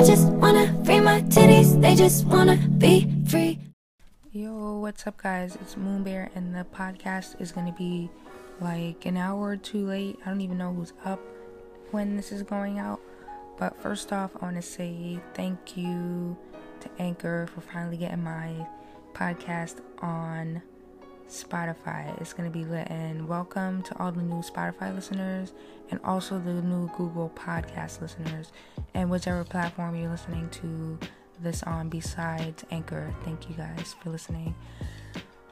I just wanna free my titties, they just wanna be free. Yo, what's up, guys? It's Moonbear, and the podcast is gonna be like an hour or two late. I don't even know who's up when this is going out. But first off, I want to say thank you to Anchor for finally getting my podcast on Spotify. It's going to be lit. And welcome to all the new Spotify listeners and also the new Google Podcast listeners and whichever platform you're listening to this on besides Anchor. Thank you guys for listening.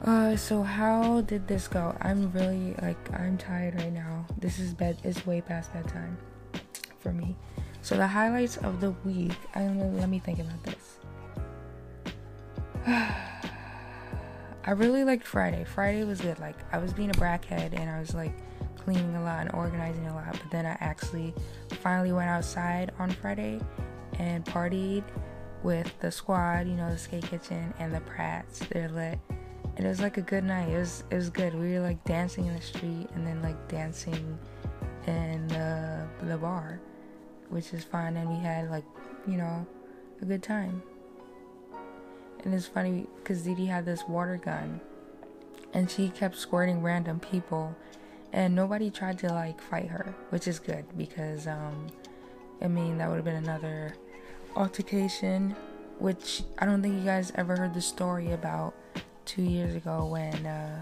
Uh, so how did this go? I'm really like I'm tired right now. This is bed. It's way past bedtime for me. So the highlights of the week. I let me think about this. I really liked Friday. Friday was good. Like I was being a brackhead and I was like cleaning a lot and organizing a lot. But then I actually finally went outside on Friday and partied with the squad. You know, the skate kitchen and the Prats. They're lit. And it was like a good night. It was it was good. We were like dancing in the street and then like dancing in the the bar, which is fun. And we had like you know a good time. And it's funny because Dede had this water gun and she kept squirting random people and nobody tried to like fight her, which is good because um I mean that would have been another altercation which I don't think you guys ever heard the story about 2 years ago when uh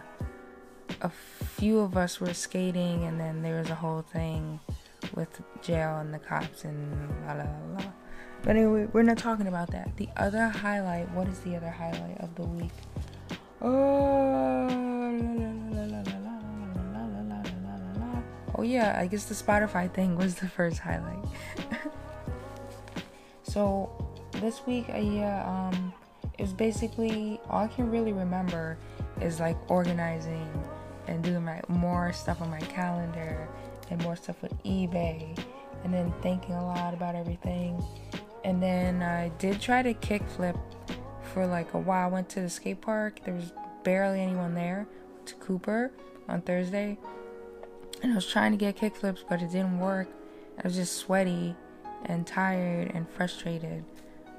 a few of us were skating and then there was a whole thing with jail and the cops and la la la. But anyway, we're not talking about that. The other highlight, what is the other highlight of the week? Oh, oh yeah, I guess the Spotify thing was the first highlight. so this week, I yeah, um, it was basically all I can really remember is like organizing and doing my more stuff on my calendar and more stuff with eBay and then thinking a lot about everything and then I did try to kickflip for like a while. I went to the skate park. There was barely anyone there. To Cooper on Thursday. And I was trying to get kickflips, but it didn't work. I was just sweaty and tired and frustrated.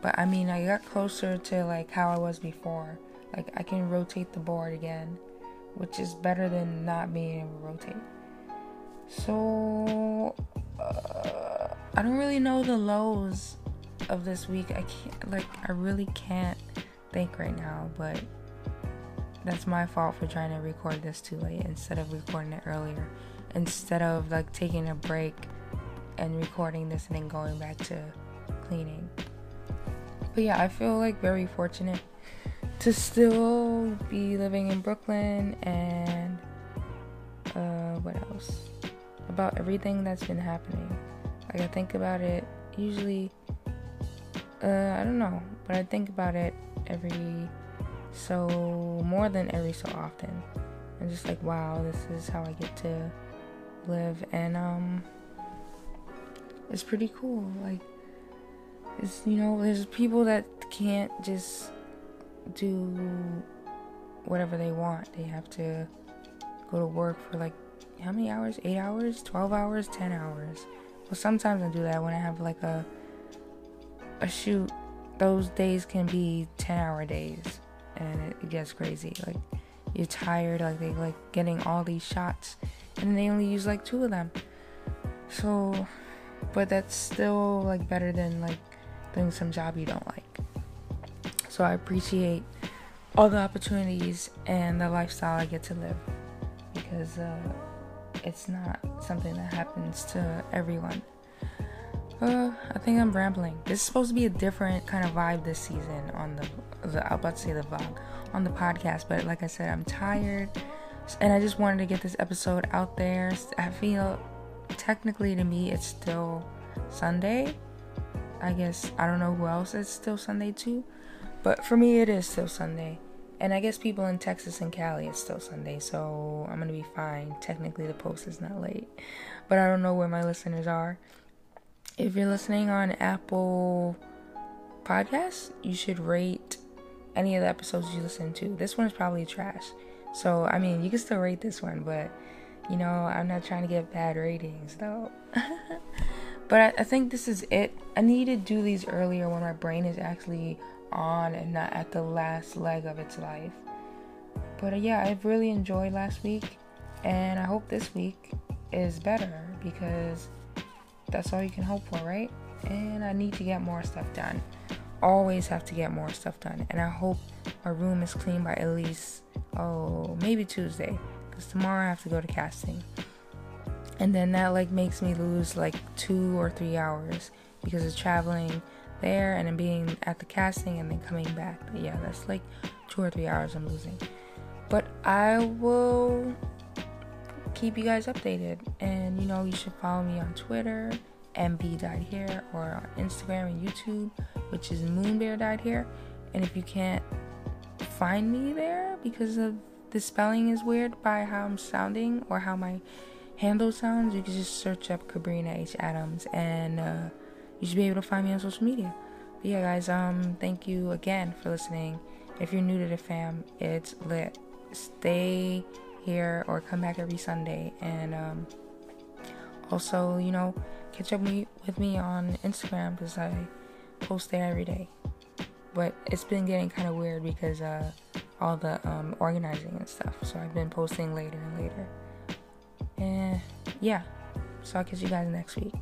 But I mean, I got closer to like how I was before. Like I can rotate the board again, which is better than not being able to rotate. So uh, I don't really know the lows of this week. I can't, like, I really can't think right now, but that's my fault for trying to record this too late instead of recording it earlier. Instead of like taking a break and recording this and then going back to cleaning. But yeah, I feel like very fortunate to still be living in Brooklyn and uh, what else? About everything that's been happening. Like, I think about it usually uh, I don't know, but I think about it every so more than every so often. I'm just like, wow, this is how I get to live, and um, it's pretty cool. Like, it's you know, there's people that can't just do whatever they want. They have to go to work for like how many hours? Eight hours? Twelve hours? Ten hours? Well, sometimes I do that when I have like a a shoot, those days can be 10 hour days and it gets crazy. Like, you're tired, like, they like getting all these shots and they only use like two of them. So, but that's still like better than like doing some job you don't like. So, I appreciate all the opportunities and the lifestyle I get to live because uh, it's not something that happens to everyone. Uh, I think I'm rambling. This is supposed to be a different kind of vibe this season on the, the I'm about to say the vlog on the podcast, but like I said, I'm tired, and I just wanted to get this episode out there. I feel technically to me it's still Sunday. I guess I don't know who else it's still Sunday too, but for me it is still Sunday. And I guess people in Texas and Cali it's still Sunday, so I'm gonna be fine. Technically the post is not late, but I don't know where my listeners are if you're listening on Apple Podcasts, you should rate any of the episodes you listen to. This one is probably trash. So, I mean, you can still rate this one, but you know, I'm not trying to get bad ratings though. But I, I think this is it. I need to do these earlier when my brain is actually on and not at the last leg of its life. But uh, yeah, I've really enjoyed last week, and I hope this week is better because that's all you can hope for, right? And I need to get more stuff done. Always have to get more stuff done, and I hope my room is clean by at least oh maybe Tuesday, because tomorrow I have to go to casting, and then that like makes me lose like two or three hours because of traveling there and then being at the casting and then coming back. But yeah, that's like two or three hours I'm losing. But I will keep you guys updated. And you know, you should follow me on Twitter, MB or on Instagram and YouTube, which is Moonbear And if you can't find me there because of the spelling is weird by how I'm sounding or how my handle sounds, you can just search up Kabrina H. Adams and uh, you should be able to find me on social media. But yeah, guys, um, thank you again for listening. If you're new to the fam, it's lit stay here or come back every Sunday. And um, also, you know, catch up me, with me on Instagram because I post there every day. But it's been getting kind of weird because uh, all the um, organizing and stuff. So I've been posting later and later. And yeah, so I'll catch you guys next week.